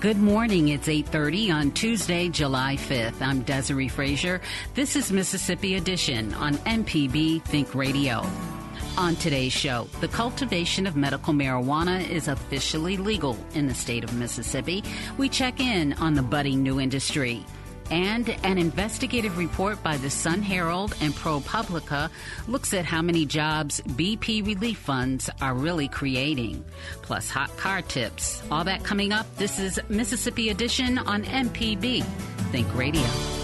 Good morning. It's 8:30 on Tuesday, July 5th. I'm Desare Frazier. This is Mississippi Edition on MPB Think Radio. On today's show, the cultivation of medical marijuana is officially legal in the state of Mississippi. We check in on the budding new industry. And an investigative report by the Sun Herald and ProPublica looks at how many jobs BP relief funds are really creating. Plus, hot car tips. All that coming up. This is Mississippi Edition on MPB Think Radio.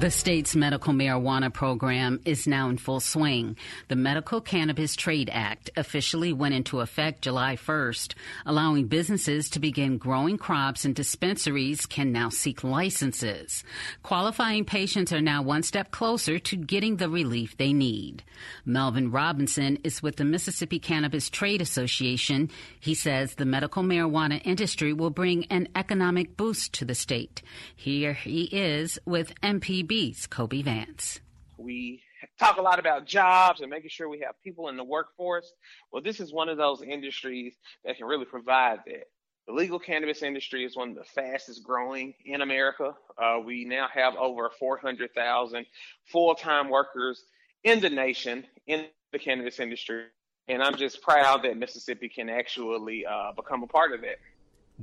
The state's medical marijuana program is now in full swing. The Medical Cannabis Trade Act officially went into effect July 1st, allowing businesses to begin growing crops and dispensaries can now seek licenses. Qualifying patients are now one step closer to getting the relief they need. Melvin Robinson is with the Mississippi Cannabis Trade Association. He says the medical marijuana industry will bring an economic boost to the state. Here he is with MPB MPB's Kobee Vance. We talk a lot about jobs and making sure we have people in the workforce. Well, this is one of those industries that can really provide that. The legal cannabis industry is one of the fastest growing in America. Uh, we now have over 400,000 full time workers in the nation in the cannabis industry. And I'm just proud that Mississippi can actually uh, become a part of that.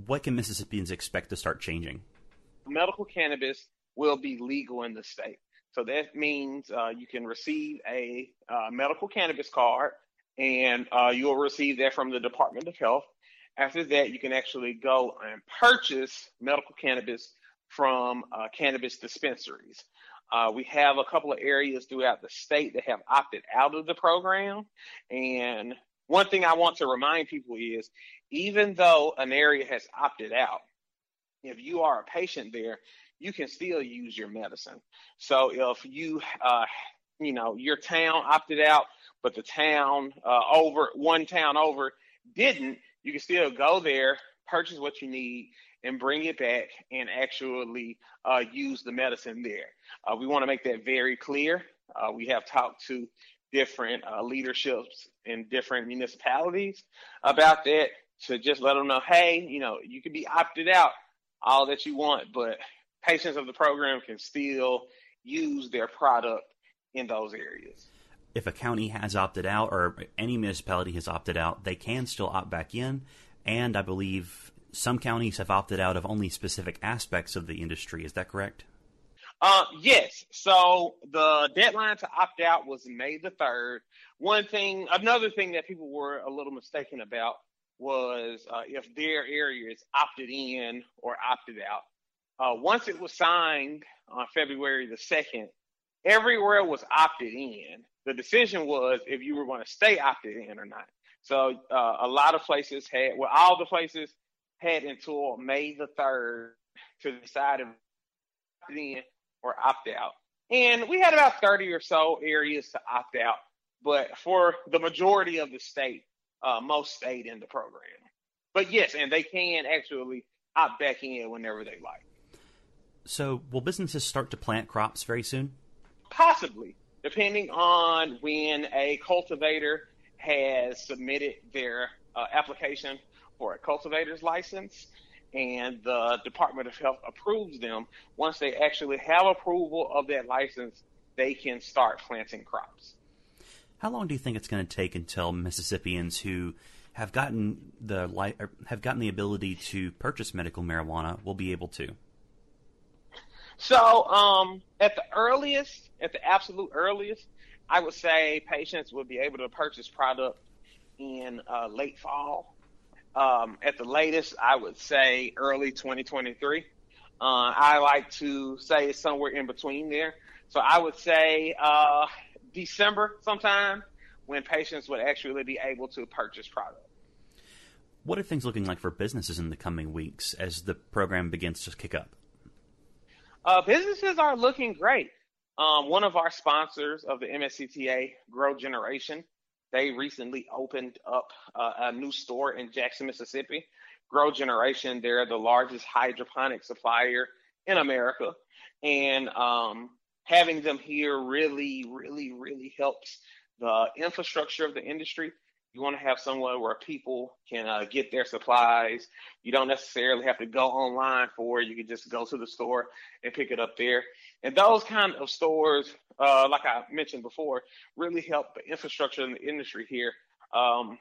What can Mississippians expect to start changing? Medical cannabis will be legal in the state. So that means uh, you can receive a uh, medical cannabis card and uh, you'll receive that from the Department of Health. After that, you can actually go and purchase medical cannabis from uh, cannabis dispensaries. Uh, we have a couple of areas throughout the state that have opted out of the program. And one thing I want to remind people is even though an area has opted out, if you are a patient there, you can still use your medicine. So if you, uh, you know, your town opted out, but the town uh, over, one town over didn't, you can still go there, purchase what you need, and bring it back and actually uh, use the medicine there. Uh, we want to make that very clear. Uh, we have talked to different uh, leaderships in different municipalities about that to just let them know, hey, you know, you can be opted out all that you want, but patients of the program can still use their product in those areas. If a county has opted out or any municipality has opted out, they can still opt back in. And I believe some counties have opted out of only specific aspects of the industry. Is that correct? Uh, yes. So the deadline to opt out was May the 3rd. One thing, another thing that people were a little mistaken about was uh, if their area is opted in or opted out. Uh, once it was signed on February the 2nd, everywhere was opted in. The decision was if you were going to stay opted in or not. So uh, a lot of places had, well, all the places had until May the 3rd to decide if opt in or opt out. And we had about 30 or so areas to opt out. But for the majority of the state, uh, most stayed in the program. But yes, and they can actually opt back in whenever they like. So, will businesses start to plant crops very soon? Possibly, depending on when a cultivator has submitted their uh, application for a cultivator's license. and the Department of Health approves them. Once they actually have approval of that license, they can start planting crops. How long do you think it's going to take until Mississippians who have gotten the have gotten the ability to purchase medical marijuana will be able to? So, um, at the earliest, at the absolute earliest, I would say patients would be able to purchase product in uh, late fall. Um, at the latest, I would say early 2023. Uh, I like to say somewhere in between there. So I would say uh, December sometime when patients would actually be able to purchase product. What are things looking like for businesses in the coming weeks as the program begins to kick up? Uh, businesses are looking great. Um, one of our sponsors of the MSCTA GrowGeneration, they recently opened up uh, a new store in Jackson, Mississippi. GrowGeneration, they're the largest hydroponic supplier in America. And um, having them here really, really, really helps the infrastructure of the industry. You want to have somewhere where people can uh, get their supplies. You don't necessarily have to go online for it. You can just go to the store and pick it up there. And those kind of stores, uh, like I mentioned before, really help the infrastructure in the industry here. Um,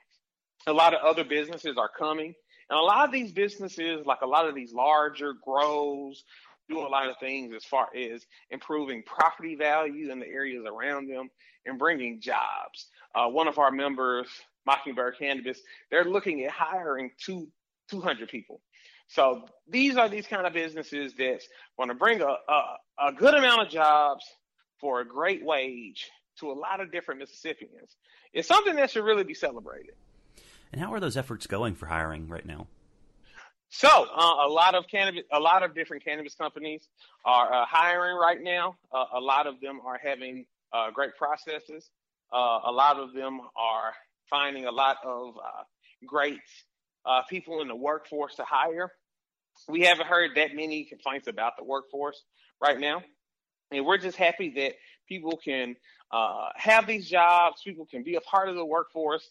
a lot of other businesses are coming. And a lot of these businesses, like a lot of these larger grows, do a lot of things as far as improving property value in the areas around them and bringing jobs. Uh, one of our members, Mockingbird Cannabis, they're looking at hiring two, 200 people. So these are these kind of businesses that want to bring a, a, a good amount of jobs for a great wage to a lot of different Mississippians. It's something that should really be celebrated. And how are those efforts going for hiring right now? So uh, a lot of cannabis, a lot of different cannabis companies are uh, hiring right now. Uh, a lot of them are having uh, great processes. Uh, a lot of them are finding a lot of uh, great people in the workforce to hire. We haven't heard that many complaints about the workforce right now, and we're just happy that people can have these jobs. People can be a part of the workforce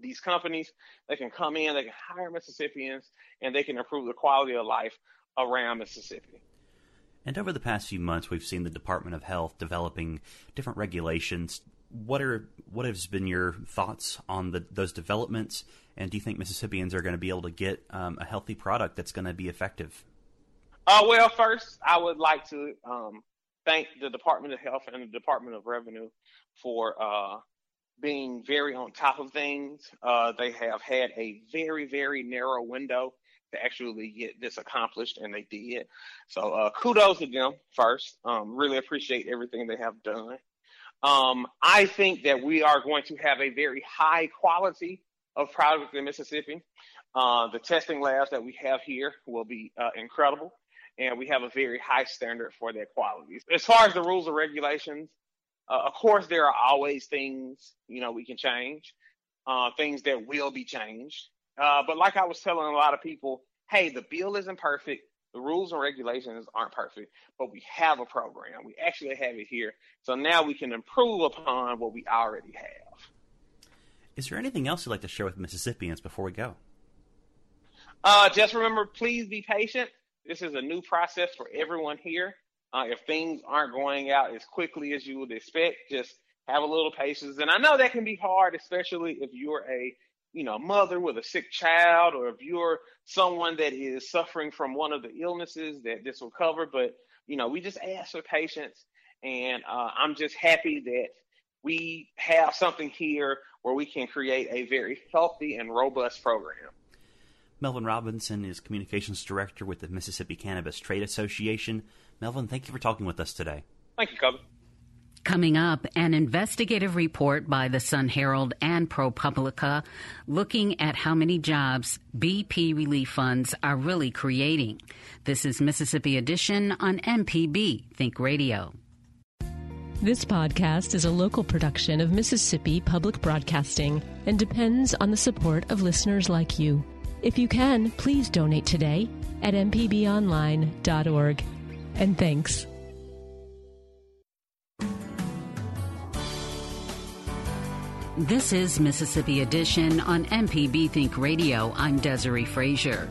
these companies, they can come in, they can hire Mississippians, and they can improve the quality of life around Mississippi. And over the past few months, we've seen the Department of Health developing different regulations. What are what has been your thoughts on the, those developments? And do you think Mississippians are going to be able to get um, a healthy product that's going to be effective? Uh, well, first, I would like to um, thank the Department of Health and the Department of Revenue for uh, being very on top of things. Uh, they have had a very, very narrow window to actually get this accomplished, and they did. So uh, kudos to them first. Um, really appreciate everything they have done. Um, I think that we are going to have a very high quality of product in Mississippi. Uh, the testing labs that we have here will be uh, incredible, and we have a very high standard for their quality. As far as the rules and regulations, uh, of course, there are always things, you know, we can change, uh, things that will be changed. Uh, but like I was telling a lot of people, hey, the bill isn't perfect. The rules and regulations aren't perfect, but we have a program. We actually have it here. So now we can improve upon what we already have. Is there anything else you'd like to share with Mississippians before we go? Uh, just remember, please be patient. This is a new process for everyone here. Uh, if things aren't going out as quickly as you would expect, just have a little patience. And I know that can be hard, especially if you're a you know a mother with a sick child, or if you're someone that is suffering from one of the illnesses that this will cover. But you know, we just ask for patience, and uh, I'm just happy that we have something here where we can create a very healthy and robust program. Melvin Robinson is communications director with the Mississippi Cannabis Trade Association. Melvin, thank you for talking with us today. Thank you, Kobee. Coming up, an investigative report by the Sun Herald and ProPublica looking at how many jobs BP relief funds are really creating. This is Mississippi Edition on MPB Think Radio. This podcast is a local production of Mississippi Public Broadcasting and depends on the support of listeners like you. If you can, please donate today at mpbonline.org and thanks. This is Mississippi Edition on MPB Think Radio. I'm Desare Frazier.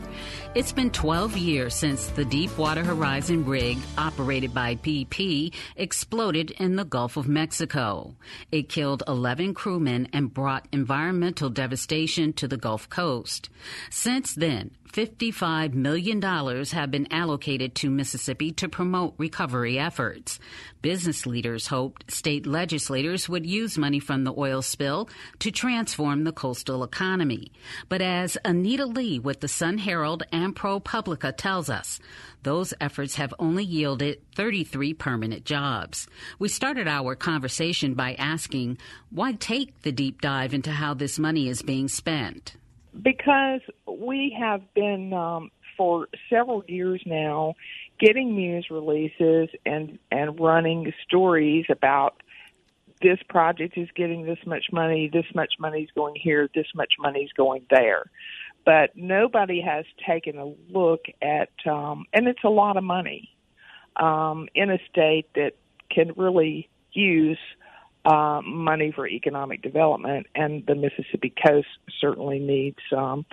It's been 12 years since the Deepwater Horizon rig, operated by BP, exploded in the Gulf of Mexico. It killed 11 crewmen and brought environmental devastation to the Gulf Coast. Since then, $55 million have been allocated to Mississippi to promote recovery efforts. Business leaders hoped state legislators would use money from the oil spill to transform the coastal economy. But as Anita Lee with the Sun Herald and ProPublica tells us, those efforts have only yielded 33 permanent jobs. We started our conversation by asking, why take the deep dive into how this money is being spent? Because we have been um, for several years now getting news releases and and running stories about this project is getting this much money, this much money is going here, this much money is going there. But nobody has taken a look at, um, and it's a lot of money um, in a state that can really use uh, money for economic development, and the Mississippi coast certainly needs um,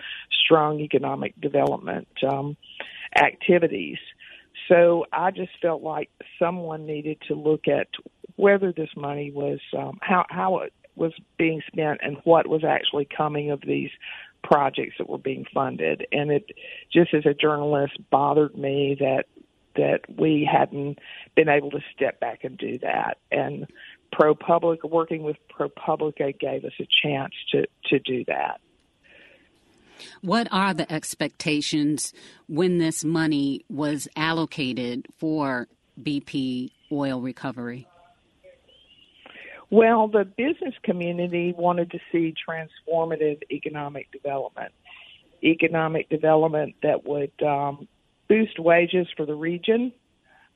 strong economic development um, activities. So I just felt like someone needed to look at whether this money was um, how how it was being spent and what was actually coming of these projects that were being funded. And it just as a journalist bothered me that that we hadn't been able to step back and do that. And ProPublica, working with ProPublica, gave us a chance to to do that. What are the expectations when this money was allocated for BP oil recovery? Well, the business community wanted to see transformative economic development, economic development that would um, boost wages for the region,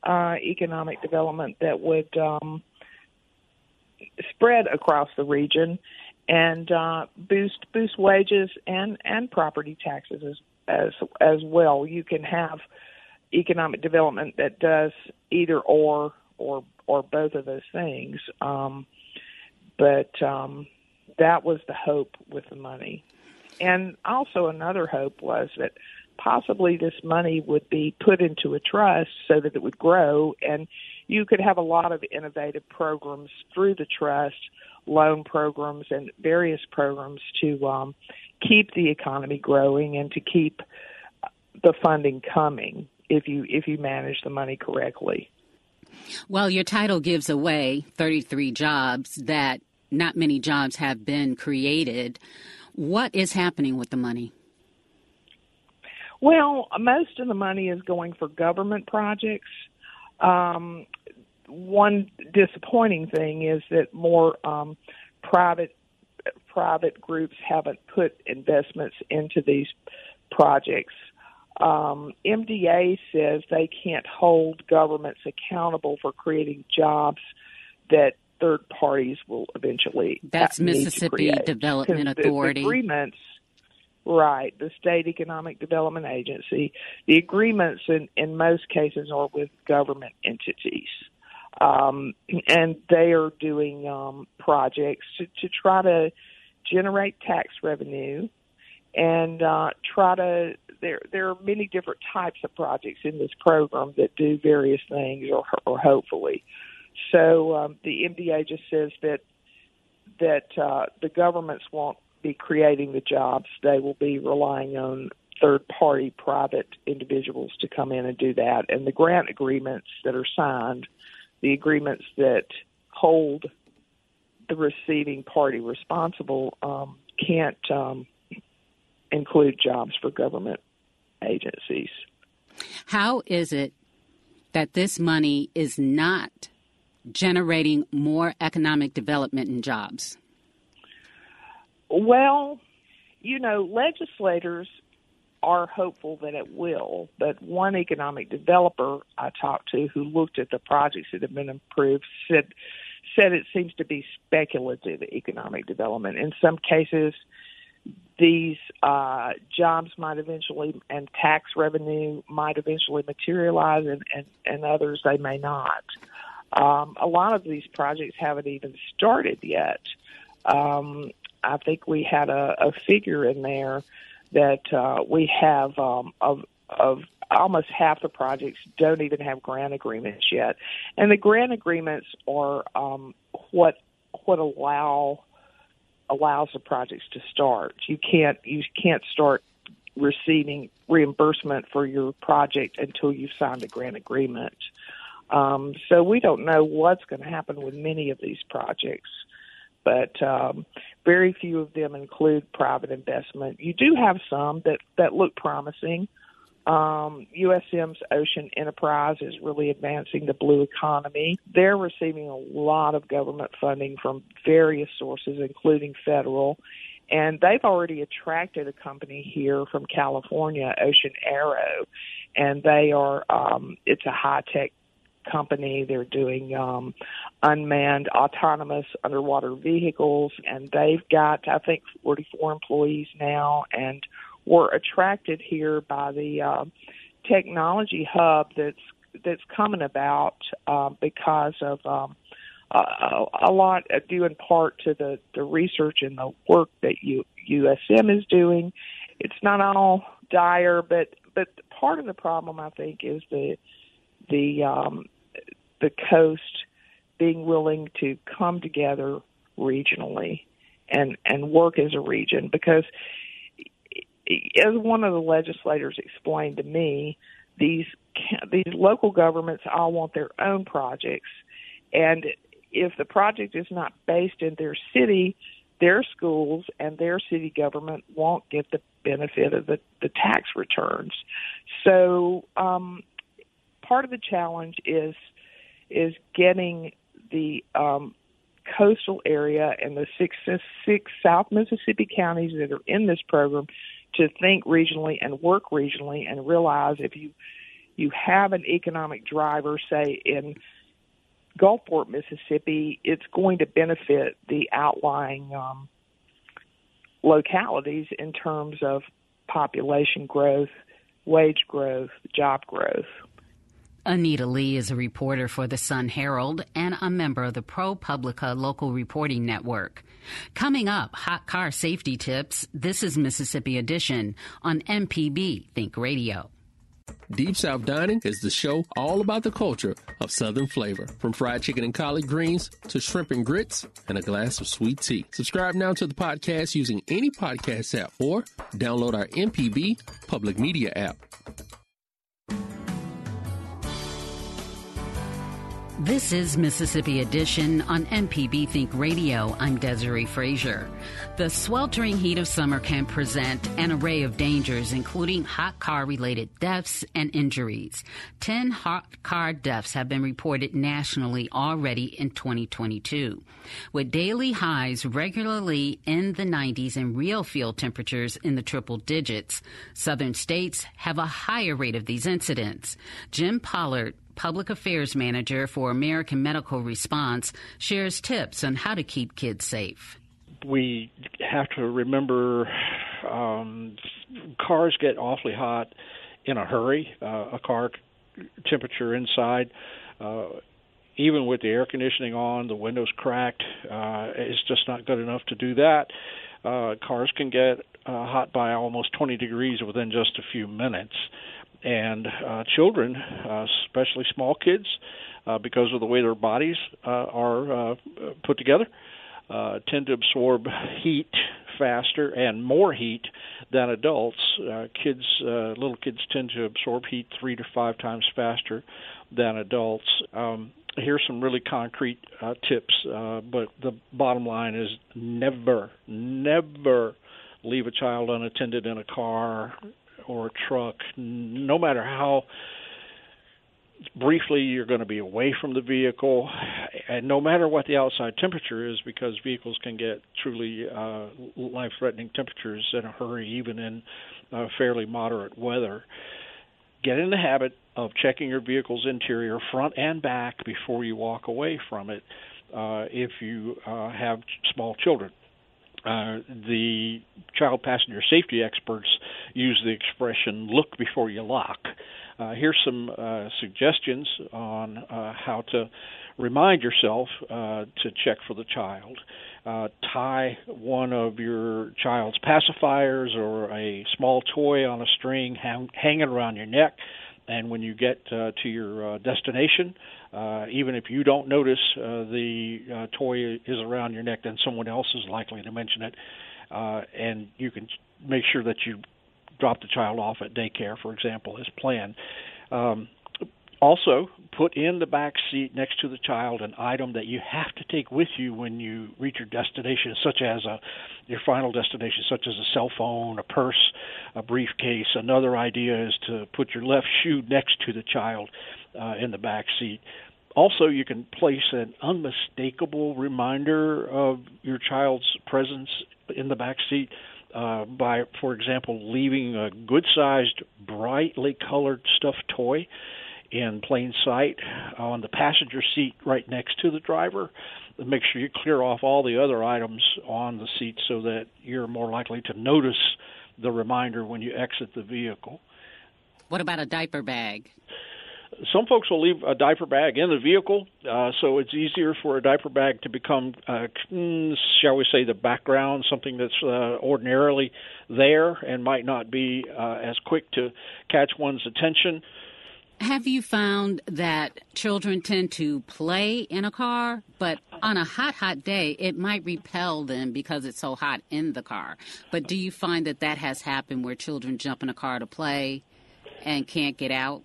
uh, economic development that would um, spread across the region and uh, boost boost wages and and property taxes as as as well. You can have economic development that does either or or or both of those things. Um, but um, that was the hope with the money, and also another hope was that possibly this money would be put into a trust so that it would grow and you could have a lot of innovative programs through the trust, loan programs, and various programs to um, keep the economy growing and to keep the funding coming if you if you manage the money correctly. Well, your title gives away 33 jobs that not many jobs have been created. What is happening with the money? Well, most of the money is going for government projects. Um, one disappointing thing is that more um, private private groups haven't put investments into these projects. Um, MDA says they can't hold governments accountable for creating jobs that third parties will eventually. That's Mississippi Development Authority. The agreements Right, the state economic development agency. The agreements in, in most cases are with government entities. Um, and they are doing um, projects to, to try to generate tax revenue and uh, try to. There, there are many different types of projects in this program that do various things, or, or hopefully. So um, the MDA just says that that uh, the governments won't be creating the jobs. They will be relying on third party private individuals to come in and do that. And the grant agreements that are signed, the agreements that hold the receiving party responsible, um, can't um, include jobs for government agencies. How is it that this money is not generating more economic development and jobs? Well, you know, legislators are hopeful that it will, but one economic developer I talked to who looked at the projects that have been approved said said it seems to be speculative economic development. In some cases, these uh, jobs might eventually and tax revenue might eventually materialize, and, and, and others they may not. Um, a lot of these projects haven't even started yet. Um, I think we had a, a figure in there that uh, we have um, of of almost half the projects don't even have grant agreements yet, and the grant agreements are um, what what allow allows the projects to start. You can't you can't start receiving reimbursement for your project until you've signed a grant agreement. Um, so we don't know what's going to happen with many of these projects, but um, very few of them include private investment. You do have some that that look promising. Um, USM's Ocean Enterprise is really advancing the blue economy. They're receiving a lot of government funding from various sources, including federal. And they've already attracted a company here from California, Ocean Aero, and they are, um, it's a high tech company. They're doing um, unmanned autonomous underwater vehicles, and they've got, I think, 44 employees now and were attracted here by the uh, technology hub that's that's coming about uh, because of um, a, a lot due in part to the the research and the work that U, USM is doing. It's not all dire, but but part of the problem I think is the the um, the coast being willing to come together regionally and and work as a region because as one of the legislators explained to me, these these local governments all want their own projects, and if the project is not based in their city, their schools and their city government won't get the benefit of the, the tax returns. So um, part of the challenge is is getting the um, coastal area and the six six South Mississippi counties that are in this program to think regionally and work regionally and realize if you you have an economic driver, say in Gulfport, Mississippi, it's going to benefit the outlying um, localities in terms of population growth, wage growth, job growth. Anita Lee is a reporter for the Sun Herald and a member of the ProPublica local reporting network. Coming up, hot car safety tips. This is Mississippi Edition on MPB Think Radio. Deep South Dining is the show all about the culture of Southern flavor, from fried chicken and collard greens to shrimp and grits and a glass of sweet tea. Subscribe now to the podcast using any podcast app or download our MPB public media app. This is Mississippi Edition on MPB Think Radio. I'm Desare Frazier. The sweltering heat of summer can present an array of dangers, including hot car related deaths and injuries. Ten hot car deaths have been reported nationally already in 2022. With daily highs regularly in the 90s and real feel temperatures in the triple digits, southern states have a higher rate of these incidents. Jim Pollard, Public Affairs Manager for American Medical Response, shares tips on how to keep kids safe. We have to remember um, cars get awfully hot in a hurry. Uh, a car temperature inside, uh, even with the air conditioning on, the windows cracked, uh, it's just not good enough to do that. Uh, cars can get uh, hot by almost 20 degrees within just a few minutes and uh, children, uh, especially small kids, uh, because of the way their bodies uh, are uh, put together, uh, tend to absorb heat faster and more heat than adults. Uh, kids, uh, little kids, tend to absorb heat three to five times faster than adults. Um, here's some really concrete uh, tips, uh, but the bottom line is never, never leave a child unattended in a car or a truck, no matter how briefly you're going to be away from the vehicle, and no matter what the outside temperature is, because vehicles can get truly uh, life threatening temperatures in a hurry, even in uh, fairly moderate weather. Get in the habit of checking your vehicle's interior front and back before you walk away from it uh, if you uh, have small children. Uh, the child passenger safety experts use the expression "look before you lock." Uh, here's some uh, suggestions on uh, how to remind yourself uh, to check for the child. Uh, tie one of your child's pacifiers or a small toy on a string hang, hanging around your neck. And when you get uh, to your uh, destination, uh, even if you don't notice uh, the uh, toy is around your neck, then someone else is likely to mention it. Uh, and you can make sure that you drop the child off at daycare, for example, as planned. Um, also, put in the back seat next to the child an item that you have to take with you when you reach your destination, such as a your final destination, such as a cell phone, a purse, a briefcase. Another idea is to put your left shoe next to the child uh, in the back seat. Also, you can place an unmistakable reminder of your child's presence in the back seat uh, by, for example, leaving a good-sized, brightly colored stuffed toy in plain sight on the passenger seat right next to the driver. Make sure you clear off all the other items on the seat so that you're more likely to notice the reminder when you exit the vehicle. What about a diaper bag? Some folks will leave a diaper bag in the vehicle, uh, so it's easier for a diaper bag to become, uh, shall we say, the background, something that's uh, ordinarily there and might not be uh, as quick to catch one's attention. Have you found that children tend to play in a car, but on a hot, hot day, it might repel them because it's so hot in the car? But do you find that that has happened where children jump in a car to play and can't get out?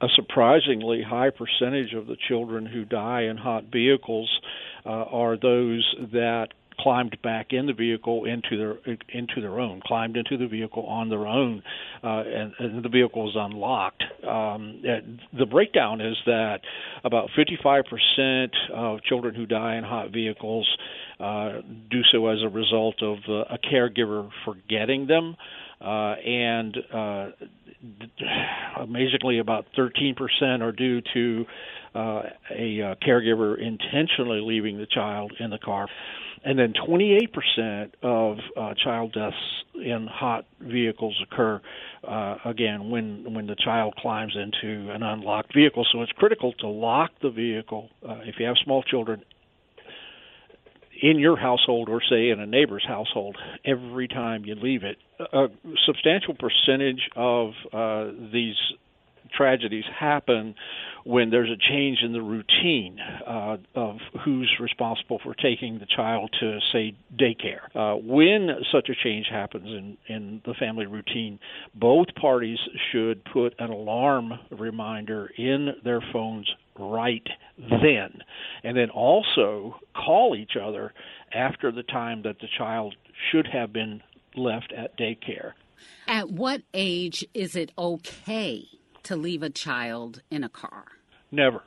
A surprisingly high percentage of the children who die in hot vehicles uh, are those that climbed back in the vehicle into their into their own, climbed into the vehicle on their own, uh, and, and the vehicle was unlocked. Um, the breakdown is that about 55% of children who die in hot vehicles uh, do so as a result of uh, a caregiver forgetting them, uh, and uh, amazingly, about 13% are due to uh, a uh, caregiver intentionally leaving the child in the car and then 28% of uh, child deaths in hot vehicles occur uh, again when when the child climbs into an unlocked vehicle. So it's critical to lock the vehicle uh, if you have small children in your household or say in a neighbor's household every time you leave it. A substantial percentage of uh, these tragedies happen when there's a change in the routine uh, of who's responsible for taking the child to, say, daycare. Uh, when such a change happens in, in the family routine, both parties should put an alarm reminder in their phones right then, and then also call each other after the time that the child should have been left at daycare. At what age is it okay to leave a child in a car? Never.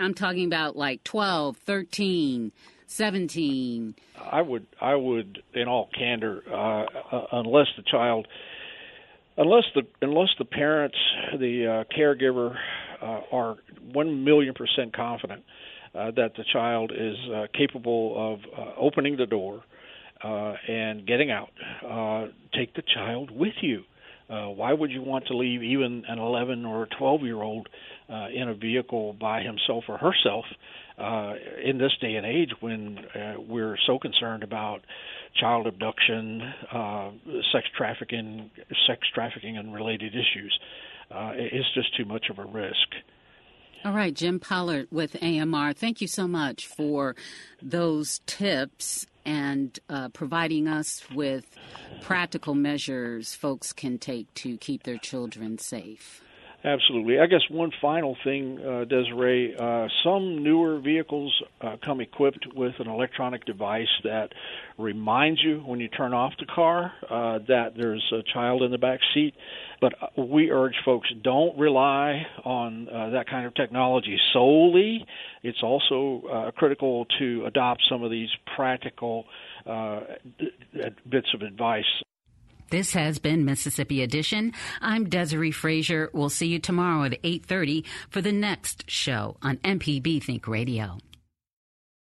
I'm talking about like 12, 13, 17. I would, I would, in all candor, uh, uh, unless the child, unless the unless the parents, the uh, caregiver, uh, are one million percent confident uh, that the child is uh, capable of uh, opening the door uh, and getting out, uh, take the child with you. Uh, why would you want to leave even an 11 or 12 year old uh, in a vehicle by himself or herself uh, in this day and age when uh, we're so concerned about child abduction, uh, sex trafficking, sex trafficking, and related issues? Uh, it's just too much of a risk. All right, Jim Pollard with AMR. Thank you so much for those tips and uh, providing us with practical measures folks can take to keep their children safe. Absolutely. I guess one final thing, uh, Desare. Uh, some newer vehicles uh, come equipped with an electronic device that reminds you when you turn off the car uh, that there's a child in the back seat. But uh, we urge folks don't rely on uh, that kind of technology solely. It's also critical to adopt some of these practical uh, bits of advice this has been Mississippi Edition. I'm Desare Frazier. We'll see you tomorrow at 8:30 for the next show on MPB Think Radio.